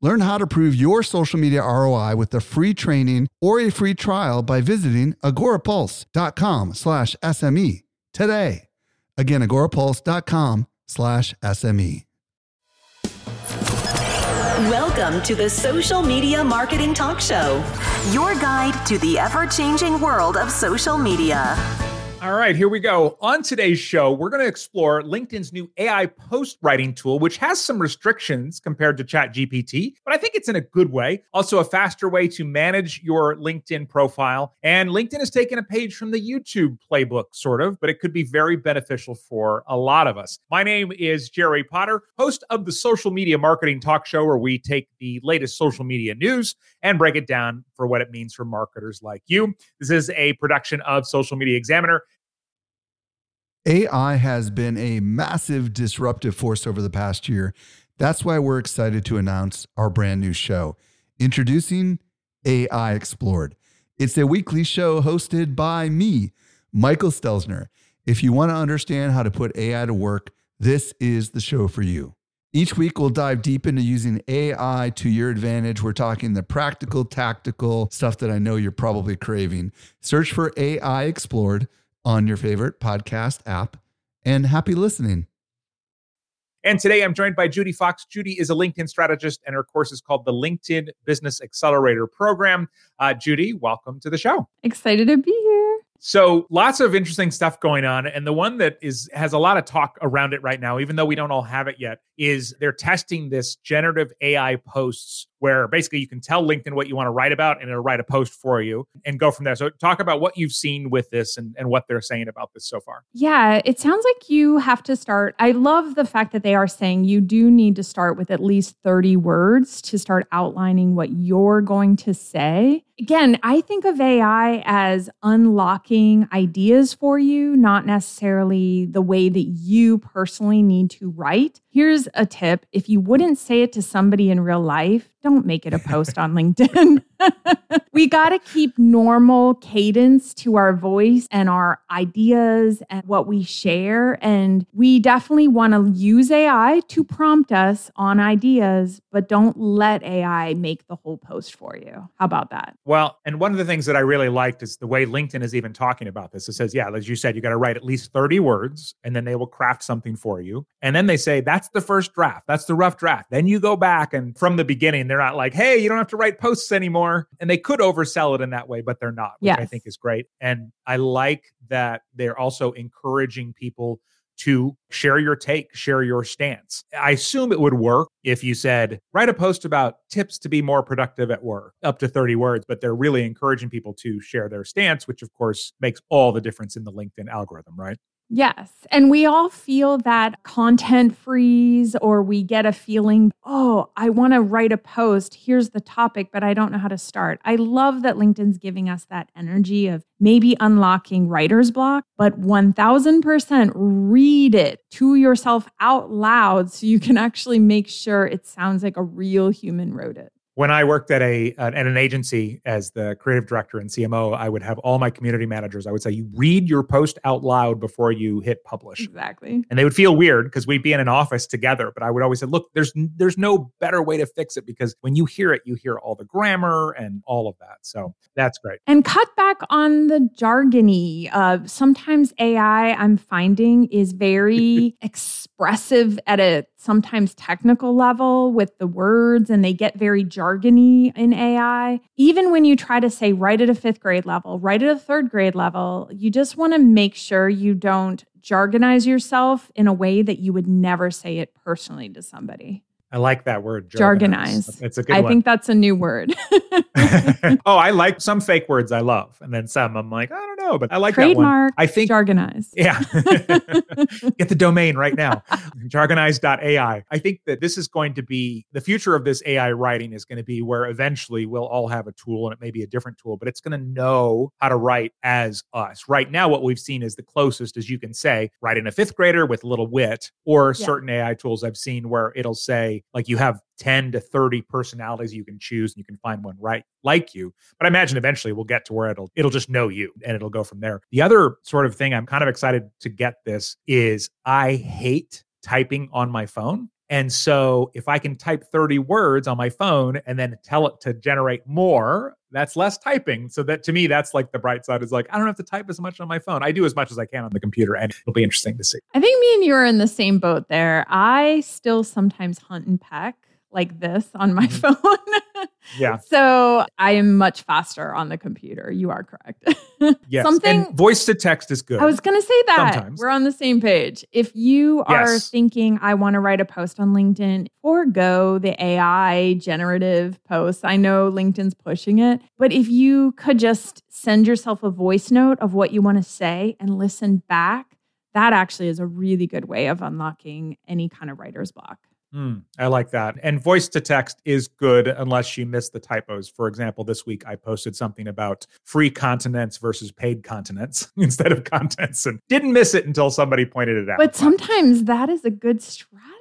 Learn how to prove your social media ROI with a free training or a free trial by visiting agorapulse.com slash SME today. Again, agorapulse.com slash SME. Welcome to the Social Media Marketing Talk Show, your guide to the ever changing world of social media. All right, here we go. On today's show, we're going to explore LinkedIn's new AI post writing tool, which has some restrictions compared to ChatGPT, but I think it's in a good way. Also, a faster way to manage your LinkedIn profile. And LinkedIn has taken a page from the YouTube playbook, sort of, but it could be very beneficial for a lot of us. My name is Jerry Potter, host of the Social Media Marketing Talk Show, where we take the latest social media news and break it down for what it means for marketers like you. This is a production of Social Media Examiner. AI has been a massive disruptive force over the past year. That's why we're excited to announce our brand new show, introducing AI Explored. It's a weekly show hosted by me, Michael Stelzner. If you want to understand how to put AI to work, this is the show for you. Each week, we'll dive deep into using AI to your advantage. We're talking the practical, tactical stuff that I know you're probably craving. Search for AI Explored on your favorite podcast app. And happy listening. And today I'm joined by Judi Fox. Judi is a LinkedIn strategist, and her course is called the LinkedIn Business Accelerator Program. Uh, Judi, welcome to the show. Excited to be here. So lots of interesting stuff going on, and the one that is has a lot of talk around it right now, even though we don't all have it yet, is they're testing this generative AI posts where basically you can tell LinkedIn what you want to write about and it'll write a post for you and go from there. So talk about what you've seen with this and, and what they're saying about this so far. Yeah, it sounds like you have to start. I love the fact that they are saying you do need to start with at least 30 words to start outlining what you're going to say. Again, I think of AI as unlocking ideas for you, not necessarily the way that you personally need to write. Here's a tip if you wouldn't say it to somebody in real life, don't make it a post on LinkedIn. we got to keep normal cadence to our voice and our ideas and what we share. And we definitely want to use AI to prompt us on ideas, but don't let AI make the whole post for you. How about that? Well, and one of the things that I really liked is the way LinkedIn is even talking about this. It says, yeah, as you said, you got to write at least 30 words and then they will craft something for you. And then they say, that's the first draft. That's the rough draft. Then you go back and from the beginning, they're not like, hey, you don't have to write posts anymore. And they could oversell it in that way, but they're not, which yes. I think is great. And I like that they're also encouraging people to share your take, share your stance. I assume it would work if you said, write a post about tips to be more productive at work, up to 30 words, but they're really encouraging people to share their stance, which of course makes all the difference in the LinkedIn algorithm, right? Yes. And we all feel that content freeze, or we get a feeling, oh, I want to write a post. Here's the topic, but I don't know how to start. I love that LinkedIn's giving us that energy of maybe unlocking writer's block, but 1000% read it to yourself out loud so you can actually make sure it sounds like a real human wrote it when I worked at a at an agency as the creative director and CMO, I would have all my community managers. I would say, "You read your post out loud before you hit publish." Exactly. And they would feel weird because we'd be in an office together. But I would always say, "Look, there's there's no better way to fix it because when you hear it, you hear all the grammar and all of that." So that's great. And cut back on the jargony. Uh, sometimes AI, I'm finding, is very expressive at a sometimes technical level with the words, and they get very jargony jargony in AI. Even when you try to say write at a fifth grade level, write at a third grade level, you just want to make sure you don't jargonize yourself in a way that you would never say it personally to somebody. I like that word. Jargonize. It's a good I one. think that's a new word. oh, I like some fake words I love. And then some I'm like, I don't know, but I like that one. Trademark. I think jargonize. Yeah. Get the domain right now. Jargonize.ai. I think that this is going to be the future of this AI writing is going to be where eventually we'll all have a tool and it may be a different tool, but it's going to know how to write as us. Right now, what we've seen is the closest, as you can say, writing a fifth grader with a little wit, or Yeah. certain AI tools I've seen where it'll say, like, you have 10 to 30 personalities you can choose and you can find one right like you but i imagine eventually we'll get to where it'll it'll just know you and it'll go from there. The other sort of thing i'm kind of excited to get this is i hate typing on my phone and so if i can type 30 words on my phone and then tell it to generate more that's less typing so that to me that's like the bright side is like i don't have to type as much on my phone i do as much as i can on the computer and it'll be interesting to see I think me and you are in the same boat there. I still sometimes hunt and peck like this on my Mhm. phone. Yeah So I am much faster on the computer. You are correct. yes Something and voice to text is good I was going to say that. Sometimes. We're on the same page. If you are Yes. thinking, I want to write a post on LinkedIn, forego the AI generative posts. I know LinkedIn's pushing it, but if you could just send yourself a voice note of what you want to say and listen back, that actually is a really good way of unlocking any kind of writer's block. Hmm, I like that. And voice to text is good unless you miss the typos. For example, this week I posted something about free continents versus paid continents instead of contents and didn't miss it until somebody pointed it out. But sometimes that is a good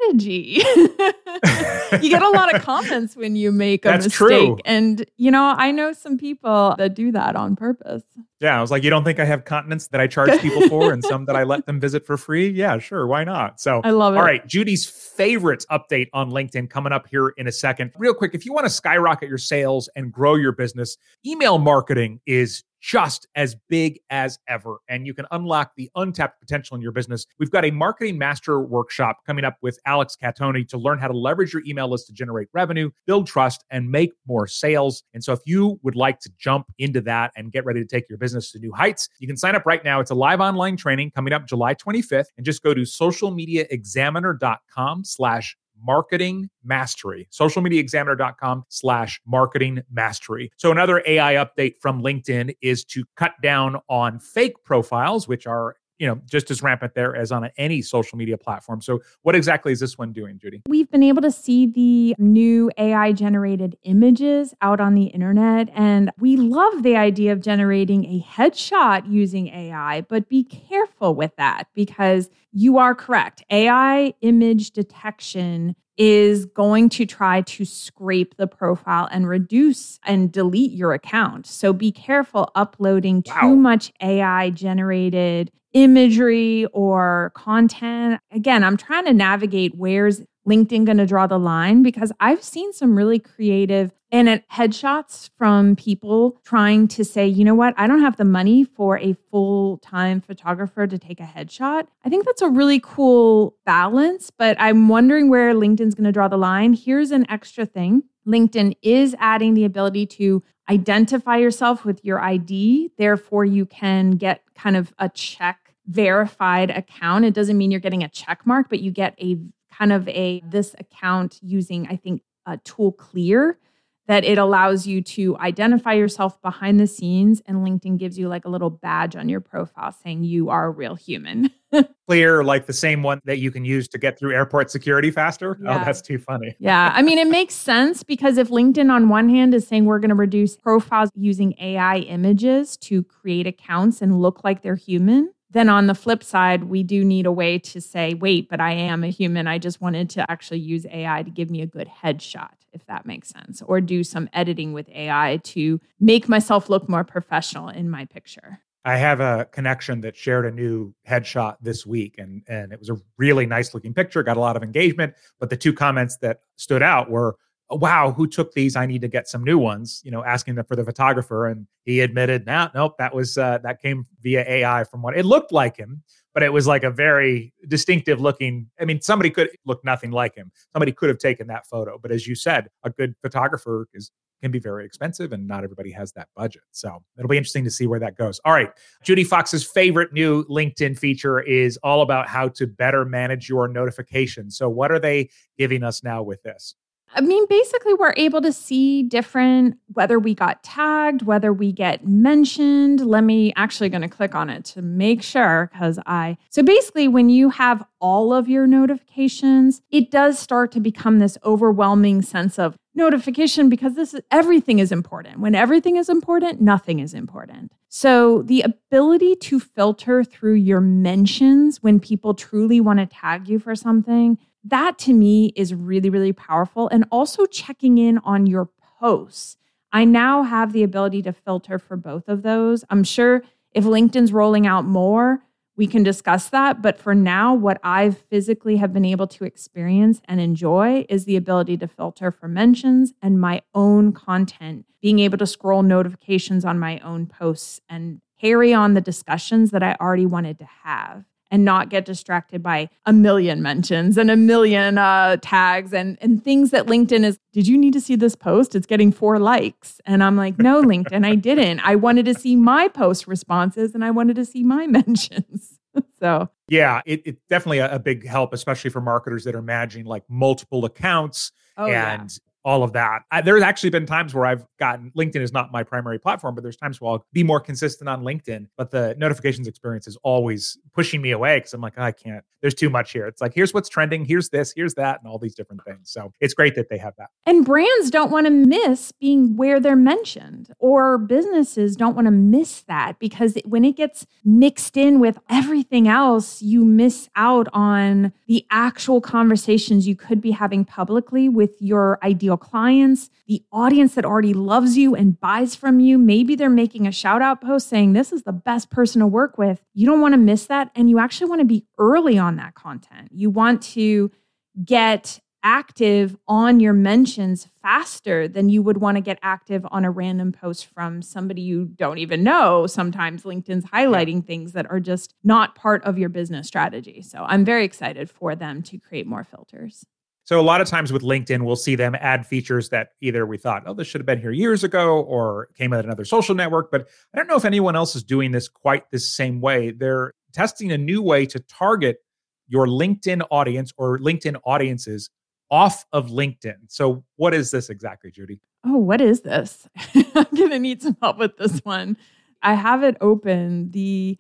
strategy. you get a lot of comments when you make a That's mistake. true. And, you know, I know some people that do that on purpose. yeah, I was like, you don't think I have continents that I charge people for and some that I let them visit for free? Yeah, sure. Why not? So I love it. All right, Judi's favorite update on LinkedIn coming up here in a second. Real quick, if you want to skyrocket your sales and grow your business, email marketing is just as big as ever, and you can unlock the untapped potential in your business. We've got a marketing master workshop coming up with Alex Cattoni to learn how to leverage your email list to generate revenue, build trust, and make more sales. And so, if you would like to jump into that and get ready to take your business to new heights, you can sign up right now. It's a live online training coming up July 25th, and just go to socialmediaexaminer.com slash marketing mastery. Socialmediaexaminer.com slash marketing mastery. So another ai update from linkedin is to cut down on fake profiles which are you know just as rampant there as on any social media platform. So what exactly is this one doing Judi? We've been able to see the new AI generated images out on the internet, and we love the idea of generating a headshot using AI, but be careful with that because you are correct. AI image detection is going to try to scrape the profile and reduce and delete your account. So be careful uploading Wow. too much AI generated imagery or content. Again, I'm trying to navigate where's LinkedIn going to draw the line because I've seen some really creative and headshots from people trying to say, you know what, I don't have the money for a full time photographer to take a headshot. I think that's a really cool balance, but I'm wondering where LinkedIn's going to draw the line. Here's an extra thing LinkedIn is adding the ability to identify yourself with your ID. Therefore, you can get kind of a check verified account. It doesn't mean you're getting a check mark, but you get a kind of a this account using, I think, a tool clear that it allows you to identify yourself behind the scenes and LinkedIn gives you like a little badge on your profile saying you are a real human. clear like the same one that you can use to get through airport security faster oh, Yeah. oh that's too funny Yeah. I mean, it makes sense because if LinkedIn on one hand is saying we're going to reduce profiles using AI images to create accounts and look like they're human, then on the flip side, we do need a way to say, wait, but I am a human. I just wanted to actually use AI to give me a good headshot, if that makes sense, or do some editing with AI to make myself look more professional in my picture. I have a connection that shared a new headshot this week, and and it was a really nice looking picture. Got a lot of engagement, but the two comments that stood out were, "Oh, "Wow, who took these? I need to get some new ones." You know, asking them for the photographer, and he admitted, "Nah, nope, that was uh, that came via AI from what it looked like him." But it was like a very distinctive looking. I mean, somebody could look nothing like him. Somebody could have taken that photo. But as you said, a good photographer is can be very expensive and not everybody has that budget. So it'll be interesting to see where that goes. All right. Judi Fox's favorite new LinkedIn feature is all about how to better manage your notifications. So, what are they giving us now with this? I mean, basically, we're able to see different whether we got tagged, whether we get mentioned. Let me actually going to click on it to make sure because I. So basically, when you have all of your notifications, it does start to become this overwhelming sense of notification because this is everything is important. When everything is important, nothing is important. So the ability to filter through your mentions when people truly want to tag you for something that to me is really, really powerful. And also checking in on your posts. I now have the ability to filter for both of those. I'm sure if LinkedIn's rolling out more, we can discuss that. But for now, what I've physically have been able to experience and enjoy is the ability to filter for mentions and my own content, being able to scroll notifications on my own posts and carry on the discussions that I already wanted to have and not get distracted by a million mentions and a million uh, tags and, and things that LinkedIn is. Did you need to see this post? It's getting four likes. And I'm like, no, LinkedIn, I didn't. I wanted to see my post responses and I wanted to see my mentions. so, yeah, it, it's definitely a, a, big help, especially for marketers that are managing like multiple accounts oh, and all of that. I, there's actually been times where I've gotten LinkedIn is not my primary platform, but there's times where I'll be more consistent on LinkedIn, but the notifications experience is always pushing me away because I'm like, oh, I can't. There's too much here. It's like here's what's trending, here's this, here's that, and all these different things. So it's great that they have that. And brands don't want to miss being where they're mentioned, or businesses don't want to miss that because when it gets mixed in with everything else, you miss out on the actual conversations you could be having publicly with your ideal clients, the audience that already loves you and buys from you. Maybe they're making a shout out post saying, This is the best person to work with. You don't want to miss that. And you actually want to be early on that content. You want to get active on your mentions faster than you would want to get active on a random post from somebody you don't even know. Sometimes LinkedIn's highlighting things that are just not part of your business strategy. So I'm very excited for them to create more filters. So a lot of times with LinkedIn, we'll see them add features that either we thought, oh, this should have been here years ago, or came at another social network. But I don't know if anyone else is doing this quite the same way. They're testing a new way to target your LinkedIn audience or LinkedIn audiences off of LinkedIn. So what is this exactly, Judi? Oh, what is this? I'm gonna need some help with this one. I have it open. The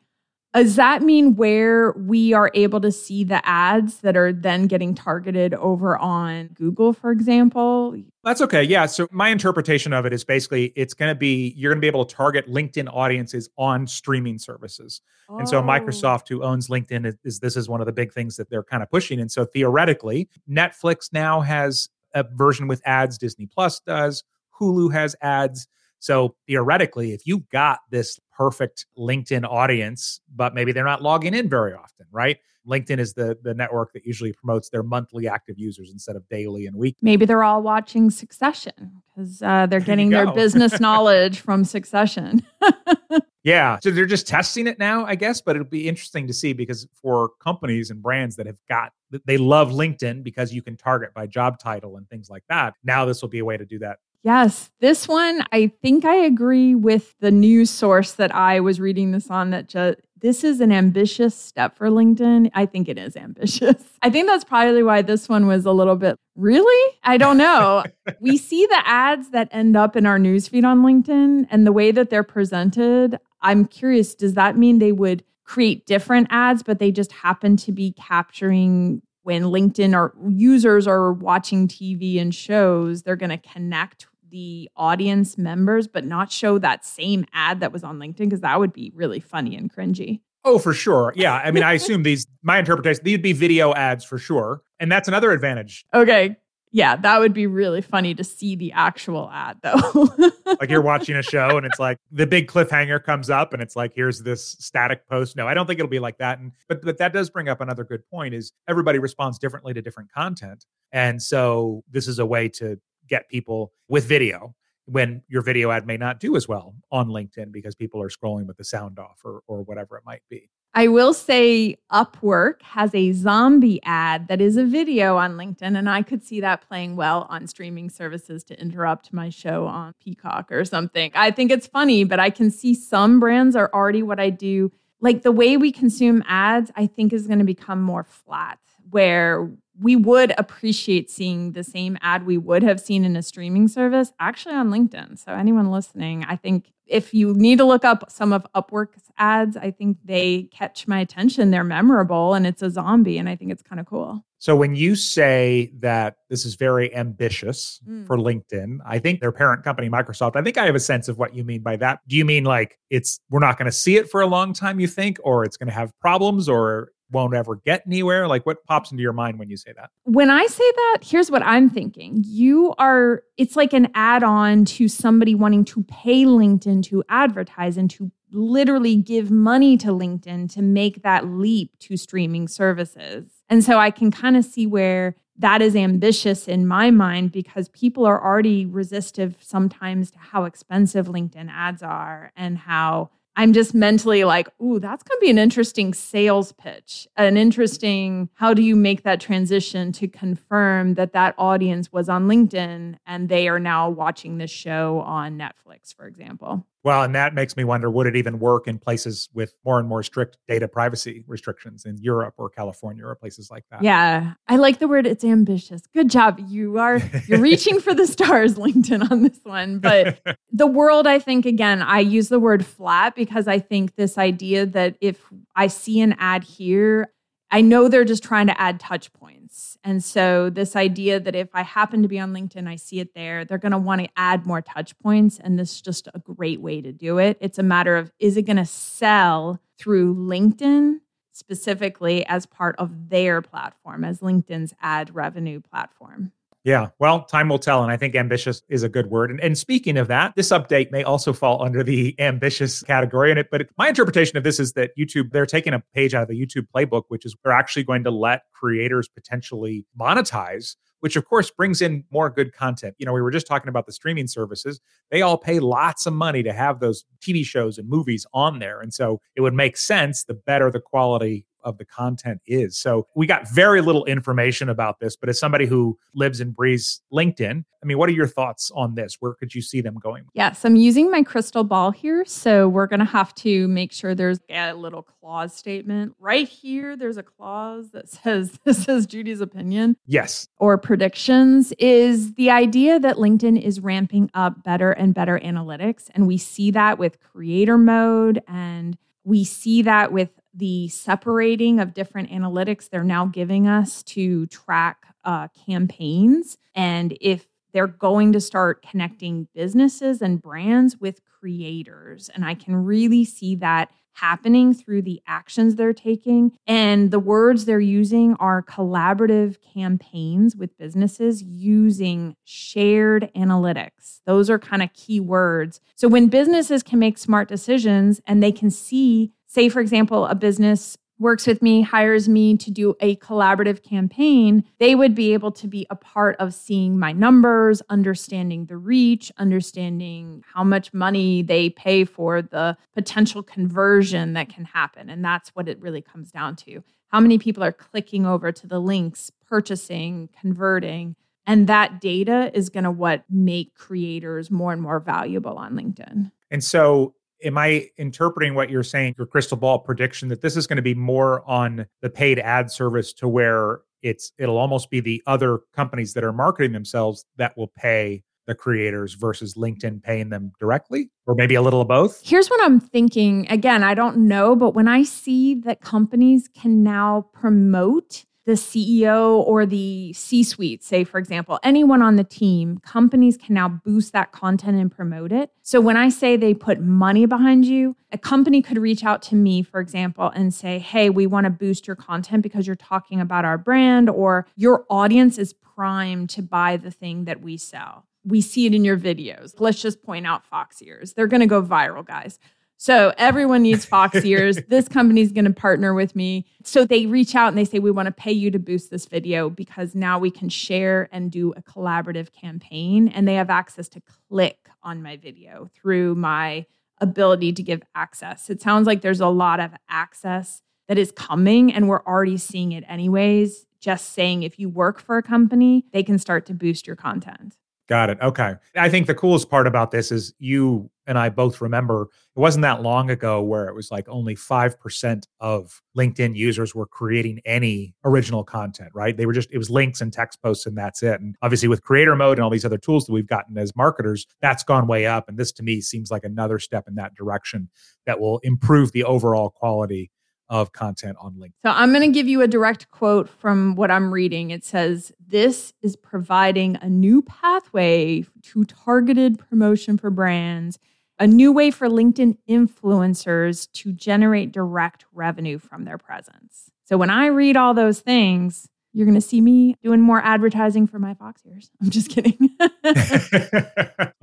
does that mean where we are able to see the ads that are then getting targeted over on Google, for example? That's okay. Yeah. So my interpretation of it is basically it's going to be you're going to be able to target LinkedIn audiences on streaming services. Oh. And so oh. Microsoft, who owns LinkedIn, is, is this is one of the big things that they're kind of pushing. And so theoretically, Netflix now has a version with ads. Disney Plus does. Hulu has ads. So theoretically, if you've got this perfect LinkedIn audience, but maybe they're not logging in very often, right? LinkedIn is the the network that usually promotes their monthly active users instead of daily and weekly. Maybe they're all watching Succession because uh, they're getting their business knowledge from Succession. yeah, so they're just testing it now, I guess. But it'll be interesting to see because for companies and brands that have got they love LinkedIn because you can target by job title and things like that. Now this will be a way to do that Yes, this one, I think I agree with the news source that I was reading this on that just, this is an ambitious step for LinkedIn. I think it is ambitious. I think that's probably why this one was a little bit really? I don't know. we see the ads that end up in our newsfeed on LinkedIn and the way that they're presented. I'm curious, does that mean they would create different ads, but they just happen to be capturing when LinkedIn or users are watching TV and shows, they're going to connect the audience members, but not show that same ad that was on LinkedIn because that would be really funny and cringy. Oh, for sure. Yeah. I mean, I assume these, my interpretation, these would be video ads for sure. And that's another advantage. Okay yeah, that would be really funny to see the actual ad though. like you're watching a show and it's like the big cliffhanger comes up and it's like here's this static post. No, I don't think it'll be like that. And but but that does bring up another good point is everybody responds differently to different content. And so this is a way to get people with video when your video ad may not do as well on LinkedIn because people are scrolling with the sound off or, or whatever it might be. I will say Upwork has a zombie ad that is a video on LinkedIn, and I could see that playing well on streaming services to interrupt my show on Peacock or something. I think it's funny, but I can see some brands are already what I do. Like the way we consume ads, I think is going to become more flat, where we would appreciate seeing the same ad we would have seen in a streaming service actually on LinkedIn. So, anyone listening, I think if you need to look up some of Upwork's ads, I think they catch my attention. They're memorable and it's a zombie, and I think it's kind of cool. So, when you say that this is very ambitious mm. for LinkedIn, I think their parent company, Microsoft, I think I have a sense of what you mean by that. Do you mean like it's we're not going to see it for a long time, you think, or it's going to have problems, or won't ever get anywhere? Like, what pops into your mind when you say that? When I say that, here's what I'm thinking. You are, it's like an add on to somebody wanting to pay LinkedIn to advertise and to literally give money to LinkedIn to make that leap to streaming services. And so I can kind of see where that is ambitious in my mind because people are already resistive sometimes to how expensive LinkedIn ads are and how I'm just mentally like, ooh, that's going to be an interesting sales pitch. An interesting, how do you make that transition to confirm that that audience was on LinkedIn and they are now watching this show on Netflix, for example? Well, and that makes me wonder would it even work in places with more and more strict data privacy restrictions in Europe or California or places like that? Yeah. I like the word it's ambitious. Good job. You are you're reaching for the stars LinkedIn on this one, but the world I think again, I use the word flat because I think this idea that if I see an ad here, I know they're just trying to add touch points. And so, this idea that if I happen to be on LinkedIn, I see it there, they're going to want to add more touch points. And this is just a great way to do it. It's a matter of is it going to sell through LinkedIn specifically as part of their platform, as LinkedIn's ad revenue platform? Yeah, well, time will tell. And I think ambitious is a good word. And, and speaking of that, this update may also fall under the ambitious category in it. But my interpretation of this is that YouTube, they're taking a page out of the YouTube playbook, which is they're actually going to let creators potentially monetize which of course brings in more good content. You know, we were just talking about the streaming services. They all pay lots of money to have those TV shows and movies on there. And so it would make sense the better the quality of the content is. So we got very little information about this, but as somebody who lives and breathes LinkedIn, I mean, what are your thoughts on this? Where could you see them going? Yes, I'm using my crystal ball here. So we're going to have to make sure there's a little clause statement. Right here, there's a clause that says, this is Judi's opinion. Yes. Or predictions is the idea that LinkedIn is ramping up better and better analytics. And we see that with creator mode and we see that with the separating of different analytics they're now giving us to track uh, campaigns. And if they're going to start connecting businesses and brands with creators. And I can really see that happening through the actions they're taking. And the words they're using are collaborative campaigns with businesses using shared analytics. Those are kind of key words. So when businesses can make smart decisions and they can see say, for example, a business works with me, hires me to do a collaborative campaign, they would be able to be a part of seeing my numbers, understanding the reach, understanding how much money they pay for the potential conversion that can happen. And that's what it really comes down to. How many people are clicking over to the links, purchasing, converting? And that data is going to what make creators more and more valuable on LinkedIn. And so am I interpreting what you're saying, your crystal ball prediction, that this is going to be more on the paid ad service to where it's it'll almost be the other companies that are marketing themselves that will pay the creators versus LinkedIn paying them directly, or maybe a little of both? Here's what I'm thinking. Again, I don't know, but when I see that companies can now promote the CEO or the C suite, say, for example, anyone on the team, companies can now boost that content and promote it. So when I say they put money behind you, a company could reach out to me, for example, and say, hey, we want to boost your content because you're talking about our brand or your audience is primed to buy the thing that we sell. We see it in your videos. Let's just point out Fox ears. They're going to go viral, guys. So everyone needs Fox ears. this company's going to partner with me. So they reach out and they say, We want to pay you to boost this video because now we can share and do a collaborative campaign. And they have access to click on my video through my ability to give access. It sounds like there's a lot of access that is coming, and we're already seeing it anyways. Just saying, if you work for a company, they can start to boost your content. Got it. Okay. I think the coolest part about this is you and I both remember it wasn't that long ago where it was like only 5% of LinkedIn users were creating any original content, right? They were just, it was links and text posts and that's it. And obviously with creator mode and all these other tools that we've gotten as marketers, that's gone way up. And this to me seems like another step in that direction that will improve the overall quality of content on LinkedIn. So I'm going to give you a direct quote from what I'm reading. It says, This is providing a new pathway to targeted promotion for brands, a new way for LinkedIn influencers to generate direct revenue from their presence. So when I read all those things, you're going to see me doing more advertising for my Fox ears. I'm just kidding.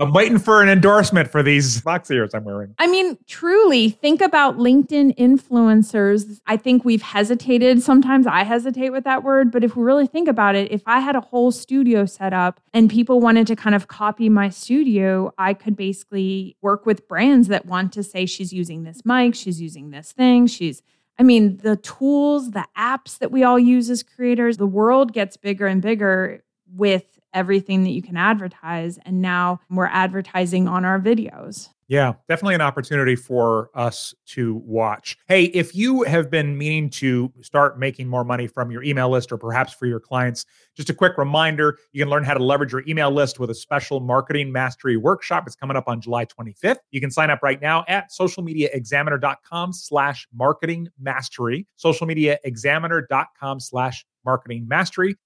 I'm waiting for an endorsement for these Fox ears I'm wearing. I mean, truly, think about LinkedIn influencers. I think we've hesitated. Sometimes I hesitate with that word, but if we really think about it, if I had a whole studio set up and people wanted to kind of copy my studio, I could basically work with brands that want to say she's using this mic, she's using this thing, she's I mean, the tools, the apps that we all use as creators, the world gets bigger and bigger with everything that you can advertise. And now we're advertising on our videos. Yeah, definitely an opportunity for us to watch. Hey, if you have been meaning to start making more money from your email list or perhaps for your clients, just a quick reminder you can learn how to leverage your email list with a special marketing mastery workshop. It's coming up on July 25th. You can sign up right now at socialmediaexaminer.com slash marketing mastery, socialmediaexaminer.com slash marketing mastery.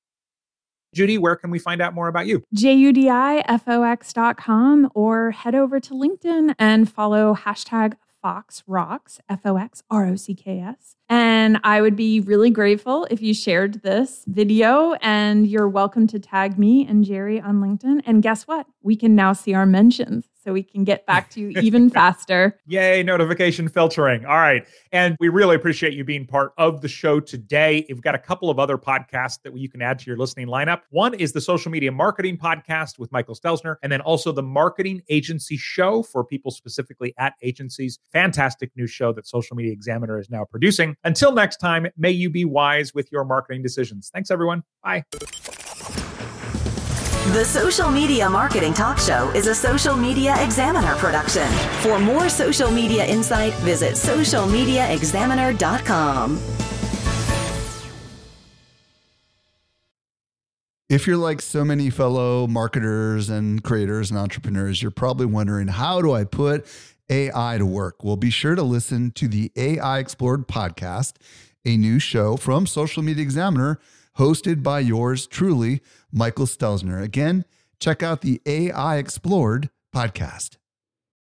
Judi, where can we find out more about you? judifox.com or head over to LinkedIn and follow hashtag Fox Rocks, F O X R O C K S. And I would be really grateful if you shared this video and you're welcome to tag me and Jerry on LinkedIn. And guess what? We can now see our mentions so we can get back to you even faster. Yay, notification filtering. All right. And we really appreciate you being part of the show today. We've got a couple of other podcasts that you can add to your listening lineup. One is the Social Media Marketing Podcast with Michael Stelzner, and then also the Marketing Agency Show for people specifically at agencies. Fantastic new show that Social Media Examiner is now producing. Until next time, may you be wise with your marketing decisions. Thanks, everyone. Bye. The Social Media Marketing Talk Show is a Social Media Examiner production. For more social media insight, visit socialmediaexaminer.com. If you're like so many fellow marketers and creators and entrepreneurs, you're probably wondering how do I put AI to work? Well, be sure to listen to the AI Explored podcast, a new show from Social Media Examiner hosted by yours truly, Michael Stelzner. Again, check out the AI Explored podcast.